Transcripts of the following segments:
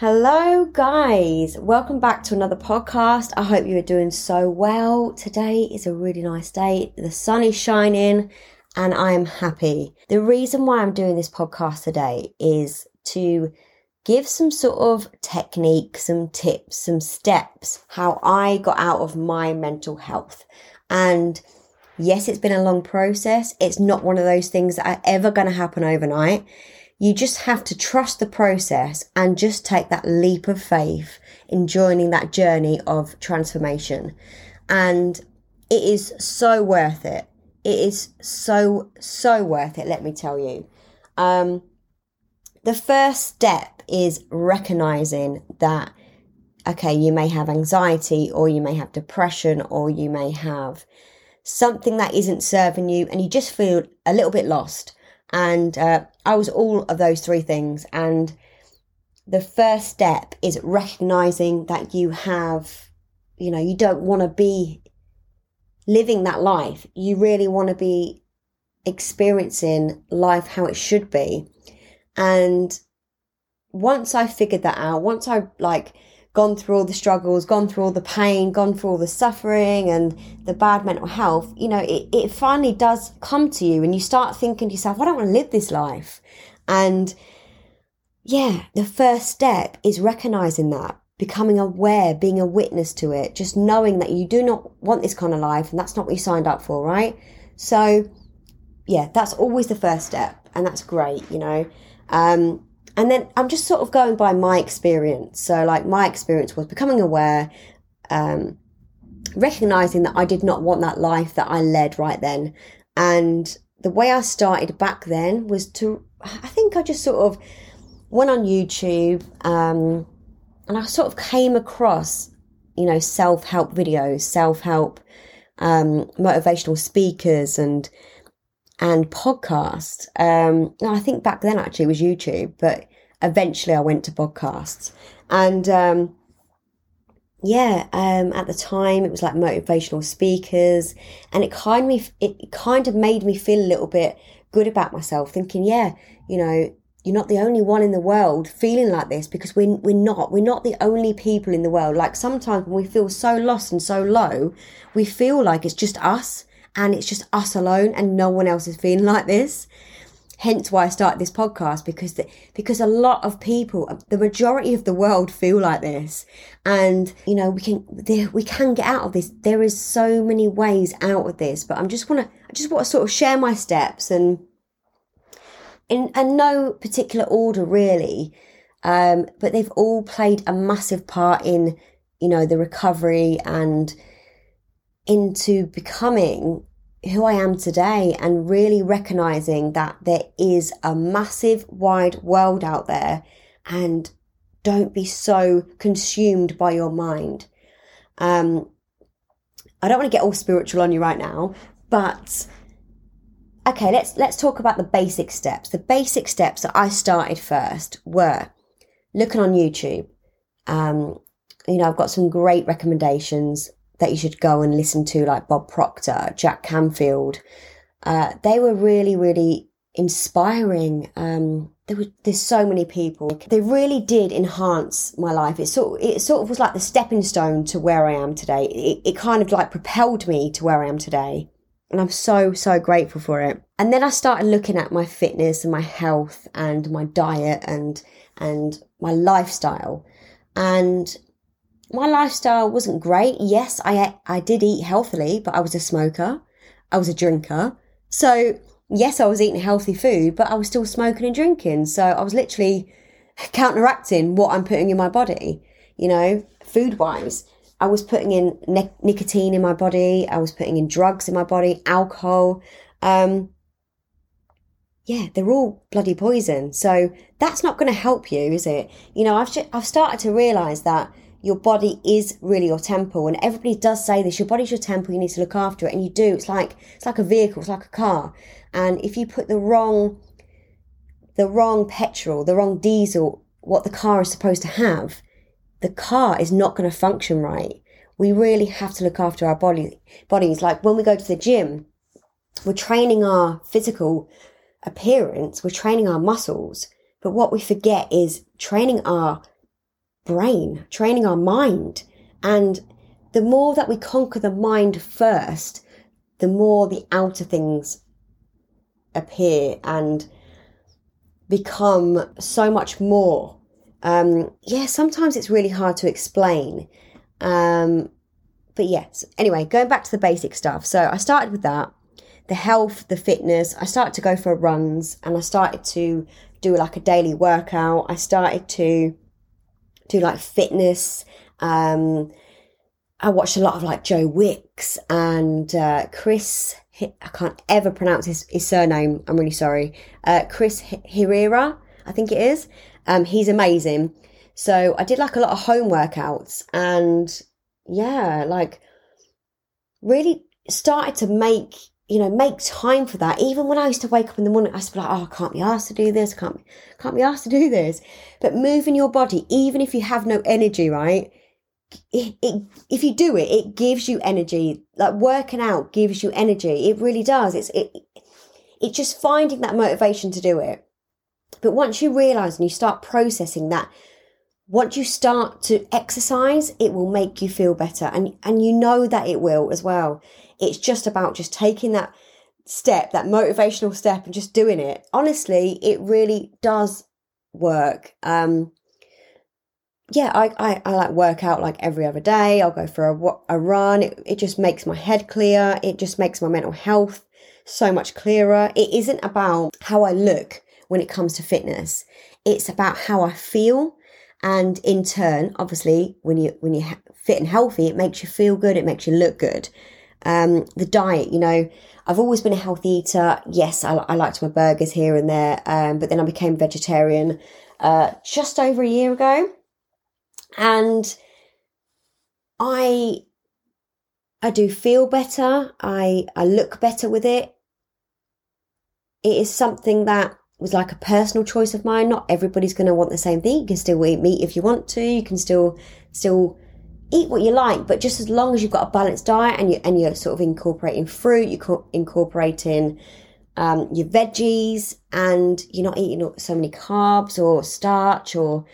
Hello, guys. Welcome back to another podcast. I hope you are doing so well. Today is a really nice day. The sun is shining and I am happy. The reason why I'm doing this podcast today is to give some sort of technique, some tips, some steps how I got out of my mental health. And yes, it's been a long process. It's not one of those things that are ever going to happen overnight. You just have to trust the process and just take that leap of faith in joining that journey of transformation. And it is so worth it. It is so, so worth it, let me tell you. Um, the first step is recognizing that, okay, you may have anxiety or you may have depression or you may have something that isn't serving you and you just feel a little bit lost. And uh, I was all of those three things. And the first step is recognizing that you have, you know, you don't want to be living that life. You really want to be experiencing life how it should be. And once I figured that out, once I like gone through all the struggles, gone through all the pain, gone through all the suffering and the bad mental health, you know, it, it finally does come to you and you start thinking to yourself, I don't want to live this life. And yeah, the first step is recognizing that, becoming aware, being a witness to it, just knowing that you do not want this kind of life and that's not what you signed up for, right? So yeah, that's always the first step and that's great, you know. Um, and then I'm just sort of going by my experience. So, like, my experience was becoming aware, um, recognizing that I did not want that life that I led right then. And the way I started back then was to, I think I just sort of went on YouTube um, and I sort of came across, you know, self help videos, self help, um, motivational speakers, and and podcast. Um, I think back then actually it was YouTube, but eventually I went to podcasts. And um, yeah, um, at the time it was like motivational speakers, and it kind of it kind of made me feel a little bit good about myself, thinking, yeah, you know, you're not the only one in the world feeling like this because we're, we're not we're not the only people in the world like sometimes when we feel so lost and so low we feel like it's just us and it's just us alone and no one else is feeling like this. Hence why I started this podcast because the, because a lot of people, the majority of the world feel like this, and you know we can we can get out of this. There is so many ways out of this, but I'm just want to I just want to sort of share my steps and in and no particular order really, um, but they've all played a massive part in you know the recovery and into becoming who I am today and really recognizing that there is a massive wide world out there and don't be so consumed by your mind. Um, I don't want to get all spiritual on you right now, but okay, let's let's talk about the basic steps. The basic steps that I started first were looking on YouTube. Um, you know, I've got some great recommendations that you should go and listen to, like Bob Proctor, Jack Canfield. Uh, they were really, really inspiring. Um, there were there's so many people. They really did enhance my life. It sort it sort of was like the stepping stone to where I am today. It, it kind of like propelled me to where I am today. And I'm so, so grateful for it. And then I started looking at my fitness and my health and my diet and, and my lifestyle. And my lifestyle wasn't great. Yes, I I did eat healthily, but I was a smoker. I was a drinker. So yes, I was eating healthy food, but I was still smoking and drinking. So I was literally counteracting what I'm putting in my body. You know, food wise, I was putting in ne- nicotine in my body. I was putting in drugs in my body, alcohol. Um, yeah, they're all bloody poison. So that's not going to help you, is it? You know, I've I've started to realize that your body is really your temple. And everybody does say this your body's your temple you need to look after it. And you do it's like it's like a vehicle it's like a car. And if you put the wrong the wrong petrol the wrong diesel what the car is supposed to have the car is not going to function right. We really have to look after our body bodies. Like when we go to the gym we're training our physical appearance we're training our muscles but what we forget is training our brain, training our mind. And the more that we conquer the mind first, the more the outer things appear and become so much more. Um, yeah, sometimes it's really hard to explain. Um, but yes, anyway, going back to the basic stuff. So I started with that the health, the fitness. I started to go for runs and I started to do like a daily workout. I started to do like fitness. Um, I watched a lot of like Joe Wicks and uh, Chris. I can't ever pronounce his, his surname. I'm really sorry. Uh, Chris Herrera, I think it is. Um, he's amazing. So I did like a lot of home workouts and yeah, like really started to make you know, make time for that. Even when I used to wake up in the morning, I used to be like, oh, I can't be asked to do this, can't, can't be asked to do this. But moving your body, even if you have no energy, right? It, it, if you do it, it gives you energy. Like working out gives you energy. It really does. It's, it, it's just finding that motivation to do it. But once you realize and you start processing that, once you start to exercise, it will make you feel better. And, and you know that it will as well. It's just about just taking that step, that motivational step and just doing it. Honestly, it really does work. Um, yeah, I, I, I like work out like every other day. I'll go for a, a run. It, it just makes my head clear. It just makes my mental health so much clearer. It isn't about how I look when it comes to fitness. It's about how I feel. And in turn, obviously, when you, when you're fit and healthy, it makes you feel good. It makes you look good. Um, the diet, you know, I've always been a healthy eater. Yes, I, I liked my burgers here and there, um, but then I became vegetarian uh, just over a year ago, and I I do feel better. I I look better with it. It is something that was like a personal choice of mine. Not everybody's going to want the same thing. You can still eat meat if you want to. You can still still eat what you like, but just as long as you've got a balanced diet and you and you're sort of incorporating fruit, you're incorporating um, your veggies, and you're not eating so many carbs or starch or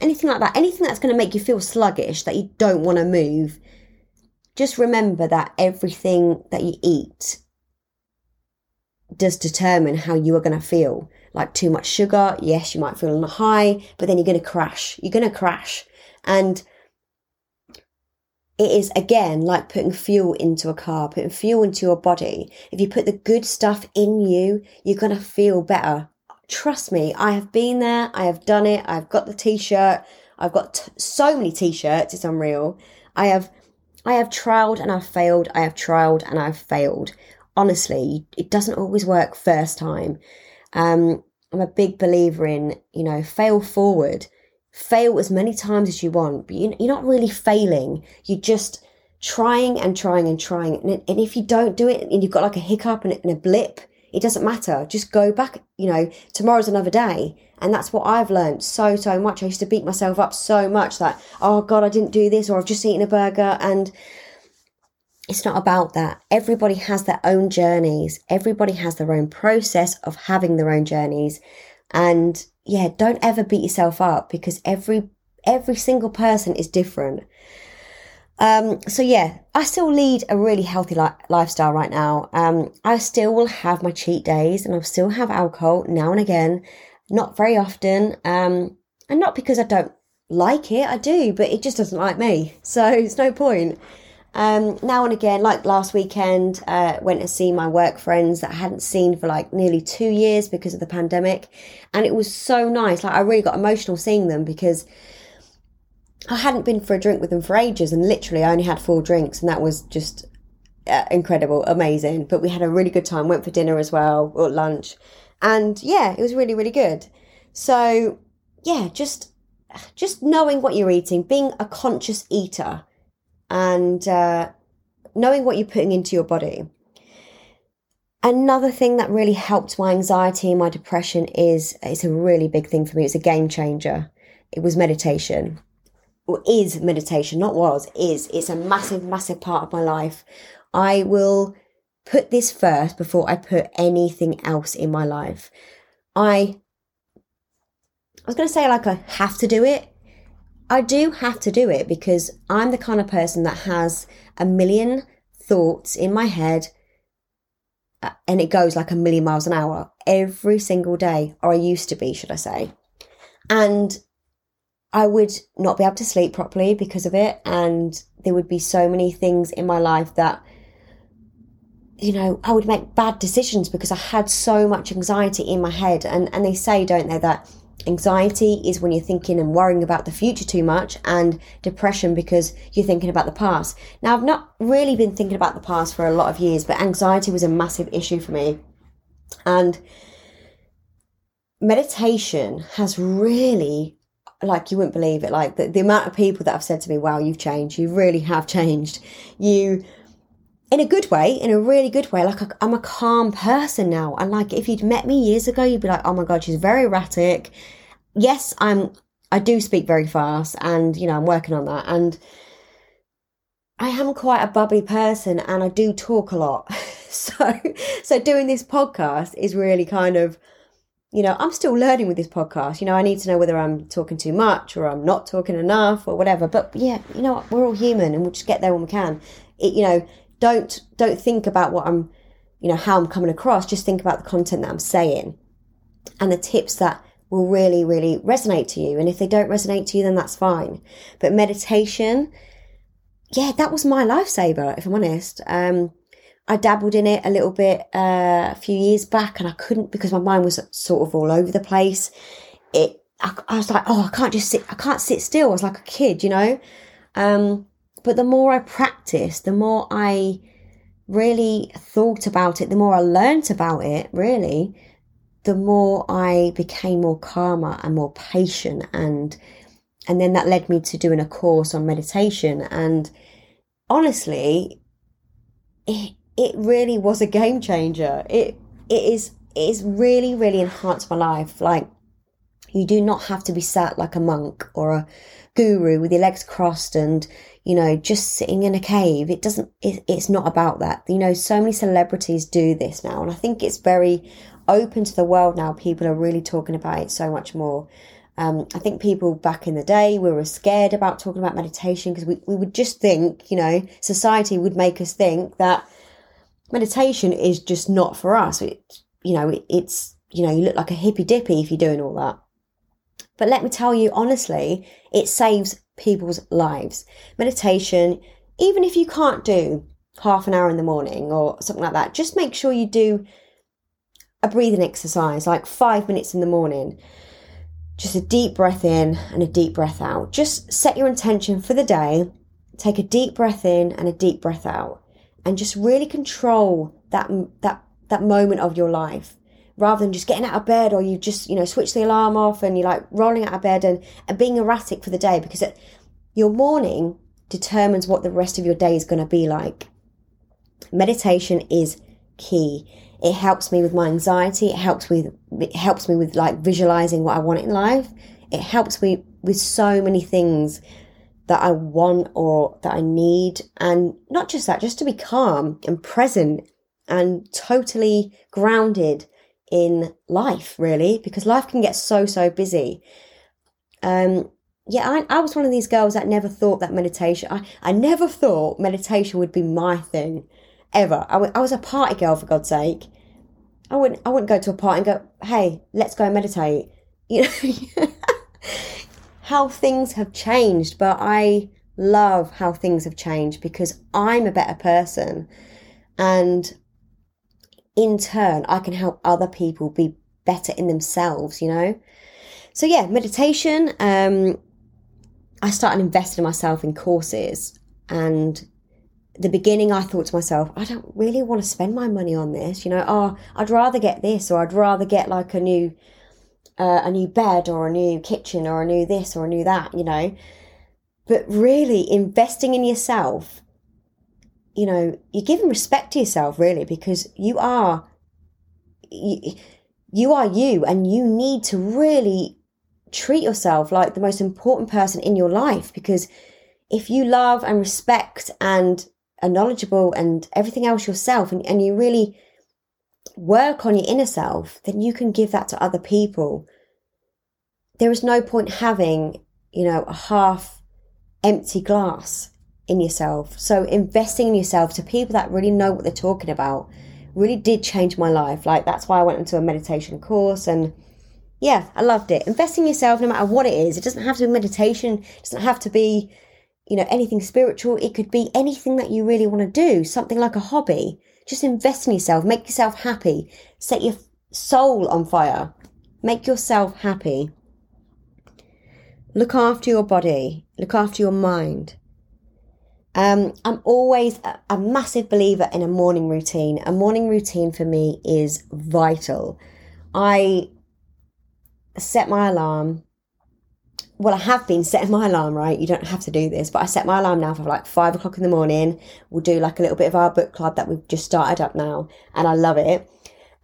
anything like that. Anything that's going to make you feel sluggish that you don't want to move. Just remember that everything that you eat does determine how you are going to feel. Like too much sugar, yes, you might feel on a high, but then you're going to crash. You're going to crash. And it is again like putting fuel into a car, putting fuel into your body. If you put the good stuff in you, you're going to feel better. Trust me, I have been there. I have done it. I've got the t-shirt. I've got t- so many t-shirts. It's unreal. I have, I have trialed and I've failed. I have trialed and I've failed. Honestly, it doesn't always work first time. Um, I'm a big believer in, you know, fail forward fail as many times as you want, but you're not really failing. You're just trying and trying and trying. And if you don't do it and you've got like a hiccup and a blip, it doesn't matter. Just go back, you know, tomorrow's another day. And that's what I've learned so, so much. I used to beat myself up so much that, oh God, I didn't do this or I've just eaten a burger. And it's not about that. Everybody has their own journeys. Everybody has their own process of having their own journeys. And yeah, don't ever beat yourself up because every every single person is different. Um, so yeah, I still lead a really healthy li- lifestyle right now. Um, I still will have my cheat days and I'll still have alcohol now and again, not very often. Um, and not because I don't like it, I do, but it just doesn't like me. So it's no point. Um, now and again, like last weekend, uh, went to see my work friends that I hadn't seen for like nearly two years because of the pandemic. And it was so nice. Like I really got emotional seeing them because I hadn't been for a drink with them for ages and literally I only had four drinks and that was just uh, incredible, amazing. But we had a really good time, went for dinner as well or lunch. And yeah, it was really, really good. So yeah, just, just knowing what you're eating, being a conscious eater and uh, knowing what you're putting into your body. Another thing that really helped my anxiety and my depression is it's a really big thing for me. It's a game changer. It was meditation. Or is meditation, not was, is. It's a massive, massive part of my life. I will put this first before I put anything else in my life. I I was going to say like I have to do it. I do have to do it because I'm the kind of person that has a million thoughts in my head uh, and it goes like a million miles an hour every single day, or I used to be, should I say. And I would not be able to sleep properly because of it. And there would be so many things in my life that, you know, I would make bad decisions because I had so much anxiety in my head. And, and they say, don't they, that Anxiety is when you're thinking and worrying about the future too much, and depression because you're thinking about the past. Now, I've not really been thinking about the past for a lot of years, but anxiety was a massive issue for me. And meditation has really, like, you wouldn't believe it, like, the, the amount of people that have said to me, wow, you've changed. You really have changed. You, in a good way, in a really good way. Like I'm a calm person now, and like if you'd met me years ago, you'd be like, "Oh my god, she's very erratic." Yes, I'm. I do speak very fast, and you know I'm working on that. And I am quite a bubbly person, and I do talk a lot. so, so doing this podcast is really kind of, you know, I'm still learning with this podcast. You know, I need to know whether I'm talking too much or I'm not talking enough or whatever. But yeah, you know, we're all human, and we'll just get there when we can. It, you know, don't don't think about what I'm, you know, how I'm coming across. Just think about the content that I'm saying and the tips that will really, really resonate to you. And if they don't resonate to you, then that's fine. But meditation, yeah, that was my lifesaver, if I'm honest. Um, I dabbled in it a little bit uh, a few years back, and I couldn't because my mind was sort of all over the place. It, I, I was like, oh, I can't just sit. I can't sit still. I was like a kid, you know. Um, but the more I practiced, the more I really thought about it, the more I learnt about it, really, the more I became more calmer and more patient and and then that led me to doing a course on meditation and honestly it it really was a game changer. It it is it is really, really enhanced my life. Like you do not have to be sat like a monk or a guru with your legs crossed and you know, just sitting in a cave. It doesn't, it, it's not about that. You know, so many celebrities do this now. And I think it's very open to the world now. People are really talking about it so much more. Um, I think people back in the day we were scared about talking about meditation because we, we would just think, you know, society would make us think that meditation is just not for us. It, you know, it, it's, you know, you look like a hippy dippy if you're doing all that. But let me tell you honestly, it saves people's lives. Meditation, even if you can't do half an hour in the morning or something like that, just make sure you do a breathing exercise, like five minutes in the morning. Just a deep breath in and a deep breath out. Just set your intention for the day. Take a deep breath in and a deep breath out, and just really control that that that moment of your life rather than just getting out of bed or you just, you know, switch the alarm off and you're like rolling out of bed and, and being erratic for the day because it, your morning determines what the rest of your day is going to be like. Meditation is key. It helps me with my anxiety. It helps with, it helps me with like visualizing what I want in life. It helps me with so many things that I want or that I need. And not just that, just to be calm and present and totally grounded in life, really, because life can get so, so busy. Um, yeah, I, I was one of these girls that never thought that meditation, I, I never thought meditation would be my thing, ever. I, w- I was a party girl, for God's sake. I wouldn't, I wouldn't go to a party and go, hey, let's go and meditate. You know, how things have changed, but I love how things have changed because I'm a better person. And in turn, I can help other people be better in themselves, you know? So, yeah, meditation. Um, I started investing myself in courses. And the beginning, I thought to myself, I don't really want to spend my money on this. You know, oh, I'd rather get this, or I'd rather get like a new, uh, a new bed, or a new kitchen, or a new this, or a new that. You know, but really investing in yourself you know, you're giving respect to yourself really because you are, you, you are you and you need to really treat yourself like the most important person in your life because if you love and respect and are knowledgeable and everything else yourself and, and you really work on your inner self, then you can give that to other people. There is no point having you know, a half empty glass in yourself. So investing in yourself to people that really know what they're talking about really did change my life. Like that's why I went into a meditation course and yeah, I loved it. Investing in yourself no matter what it is. It doesn't have to be meditation, it doesn't have to be, you know, anything spiritual. It could be anything that you really want to do, something like a hobby. Just invest in yourself, make yourself happy, set your soul on fire, make yourself happy. Look after your body, look after your mind. Um, I'm always a, a massive believer in a morning routine. A morning routine for me is vital. I set my alarm. Well, I have been setting my alarm, right? You don't have to do this, but I set my alarm now for like five o'clock in the morning. We'll do like a little bit of our book club that we've just started up now, and I love it.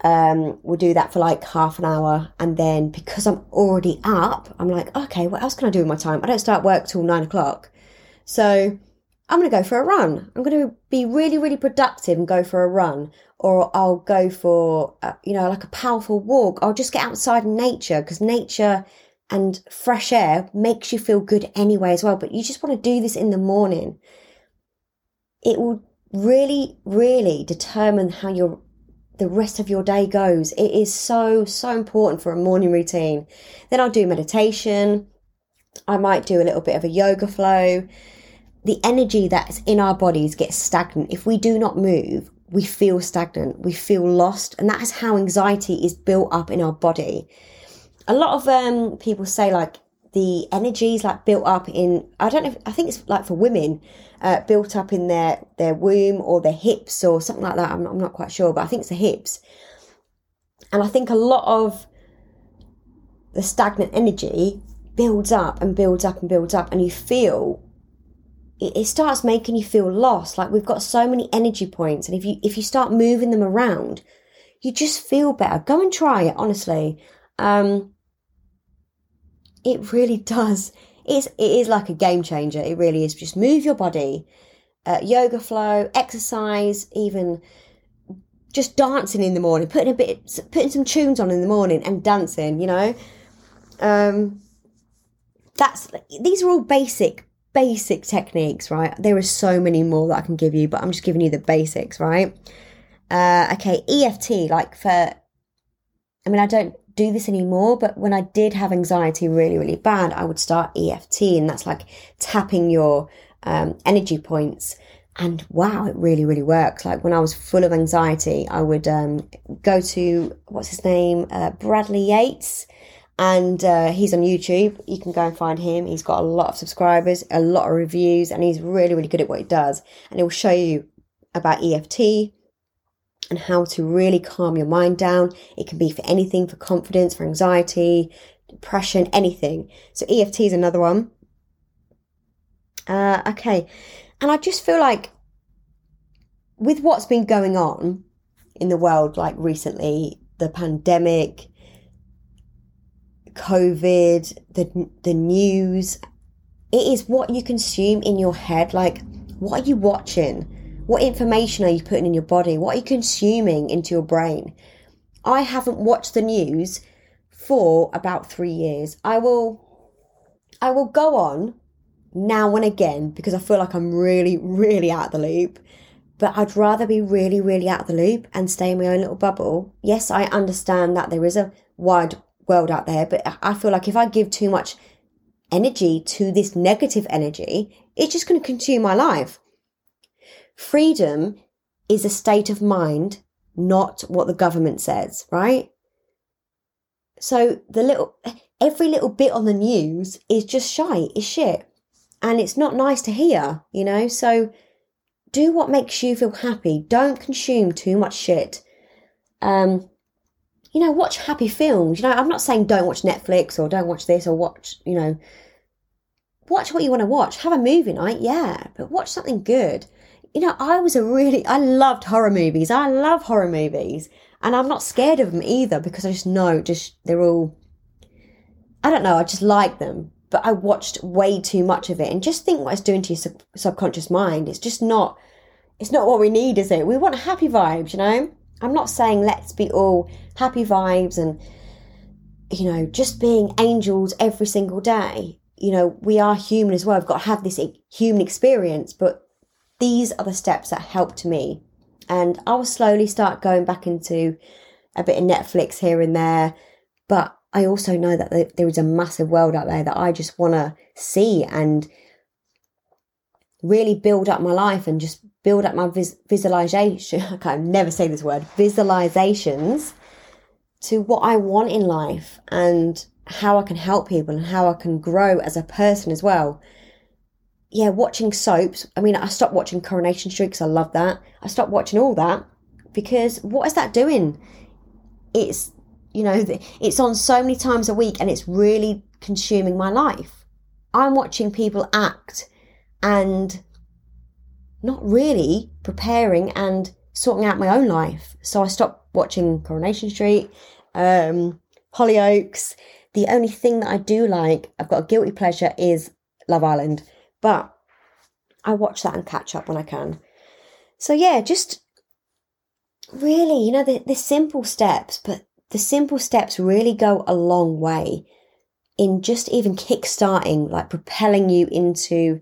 Um, we'll do that for like half an hour, and then because I'm already up, I'm like, okay, what else can I do with my time? I don't start work till nine o'clock, so I'm going to go for a run. I'm going to be really, really productive and go for a run. Or I'll go for, uh, you know, like a powerful walk. I'll just get outside in nature because nature and fresh air makes you feel good anyway as well. But you just want to do this in the morning. It will really, really determine how your the rest of your day goes. It is so, so important for a morning routine. Then I'll do meditation. I might do a little bit of a yoga flow the energy that's in our bodies gets stagnant. If we do not move, we feel stagnant, we feel lost, and that is how anxiety is built up in our body. A lot of um, people say like the energy is like built up in I don't know if, I think it's like for women uh, built up in their their womb or their hips or something like that. I'm not, I'm not quite sure, but I think it's the hips. And I think a lot of the stagnant energy builds up and builds up and builds up, and you feel it starts making you feel lost. Like we've got so many energy points and if you if you start moving them around you just feel better. Go and try it honestly. Um it really does. It's it is like a game changer. It really is. Just move your body uh, yoga flow exercise even just dancing in the morning putting a bit putting some tunes on in the morning and dancing you know? Um that's these are all basic basic techniques, right? There are so many more that I can give you, but I'm just giving you the basics, right? Uh, okay, EFT, like for, I mean, I don't do this anymore, but when I did have anxiety really, really bad, I would start EFT, and that's like tapping your um, energy points. And wow, it really, really works. Like when I was full of anxiety, I would um, go to what's his name, uh, Bradley Yates and uh, he's on YouTube. You can go and find him. He's got a lot of subscribers, a lot of reviews, and he's really, really good at what he does. And he'll show you about EFT and how to really calm your mind down. It can be for anything, for confidence, for anxiety, depression, anything. So EFT is another one. Uh, okay, and I just feel like with what's been going on in the world, like recently, the pandemic COVID, the the news. It is what you consume in your head. Like, what are you watching? What information are you putting in your body? What are you consuming into your brain? I haven't watched the news for about three years. I will, I will go on now and again because I feel like I'm really, really out of the loop. But I'd rather be really, really out of the loop and stay in my own little bubble. Yes, I understand that there is a wide world out there, but I feel like if I give too much energy to this negative energy, it's just going to consume my life. Freedom is a state of mind, not what the government says, right? So the little, every little bit on the news is just shy, is shit. And it's not nice to hear, you know? So do what makes you feel happy. Don't consume too much shit. Um, you know, watch happy films. You know, I'm not saying don't watch Netflix or don't watch this or watch, you know, watch what you want to watch. Have a movie night, yeah, but watch something good. You know, I was a really, I loved horror movies. I love horror movies. And I'm not scared of them either because I just know, just, they're all, I don't know, I just like them. But I watched way too much of it and just think what it's doing to your sub- subconscious mind. It's just not, it's not what we need, is it? We want happy vibes, you know? I'm not saying let's be all happy vibes and, you know, just being angels every single day. you know, we are human as well. I've got to have this human experience, but these are the steps that helped me. And I will slowly start going back into a bit of Netflix here and there. But I also know that there is a massive world out there that I just want to see and really build up my life and just build up my vis- visualization. I can never say this word visualizations to what I want in life and how I can help people and how I can grow as a person as well. Yeah, watching soaps. I mean, I stopped watching Coronation Street because I love that. I stopped watching all that because what is that doing? It's, you know, it's on so many times a week and it's really consuming my life. I'm watching people act and not really preparing and sorting out my own life. So I stopped watching Coronation Street, um, Hollyoaks. The only thing that I do like, I've got a guilty pleasure, is Love Island. But I watch that and catch up when I can. So yeah, just really, you know, the, the simple steps, but the simple steps really go a long way in just even kick-starting, like propelling you into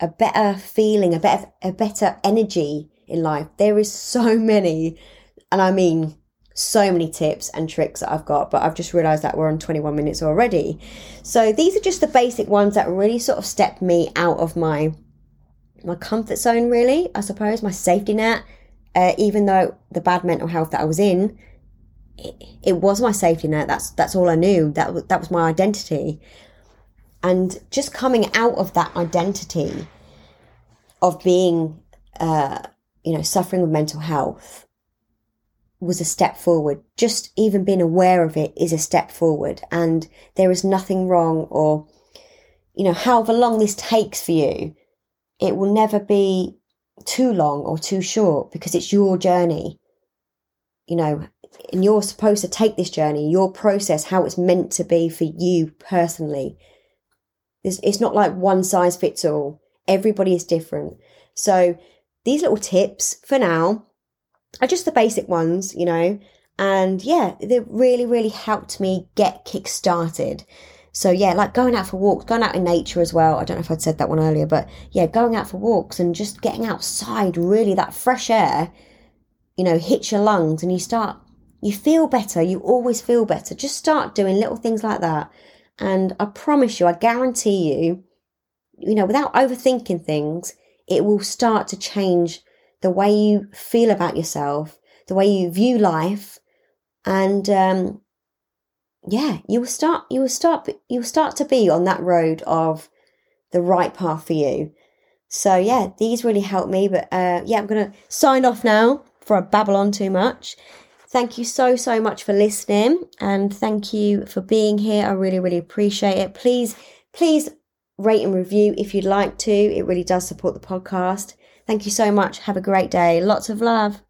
a better feeling, a better a better energy in life. There is so many, and I mean so many tips and tricks that I've got, but I've just realized that we're on 21 minutes already. So these are just the basic ones that really sort of step me out of my my comfort zone really, I suppose, my safety net. Uh, even though the bad mental health that I was in, it, it was my safety net. That's that's all I knew. That that was my identity. And just coming out of that identity of being, uh, you know, suffering with mental health was a step forward. Just even being aware of it is a step forward. And there is nothing wrong or, you know, however long this takes for you, it will never be too long or too short because it's your journey. You know, and you're supposed to take this journey, your process, how it's meant to be for you personally. It's, it's not like one size fits all. Everybody is different. So these little tips for now are just the basic ones, you know. And yeah, they really, really helped me get kick started. So yeah, like going out for walks, going out in nature as well. I don't know if I'd said that one earlier, but yeah, going out for walks and just getting outside, really that fresh air, you know, hits your lungs and you start, you feel better. You always feel better. Just start doing little things like that. And I promise you, I guarantee you, you know, without overthinking things, it will start to change the way you feel about yourself, the way you view life, and um, yeah, you will start. You will start. You will start to be on that road of the right path for you. So yeah, these really helped me. But uh, yeah, I'm gonna sign off now for I babble on too much. Thank you so so much for listening, and thank you for being here. I really really appreciate it. Please please rate and review if you'd like to. It really does support the podcast. Thank you so much. Have a great day. Lots of love.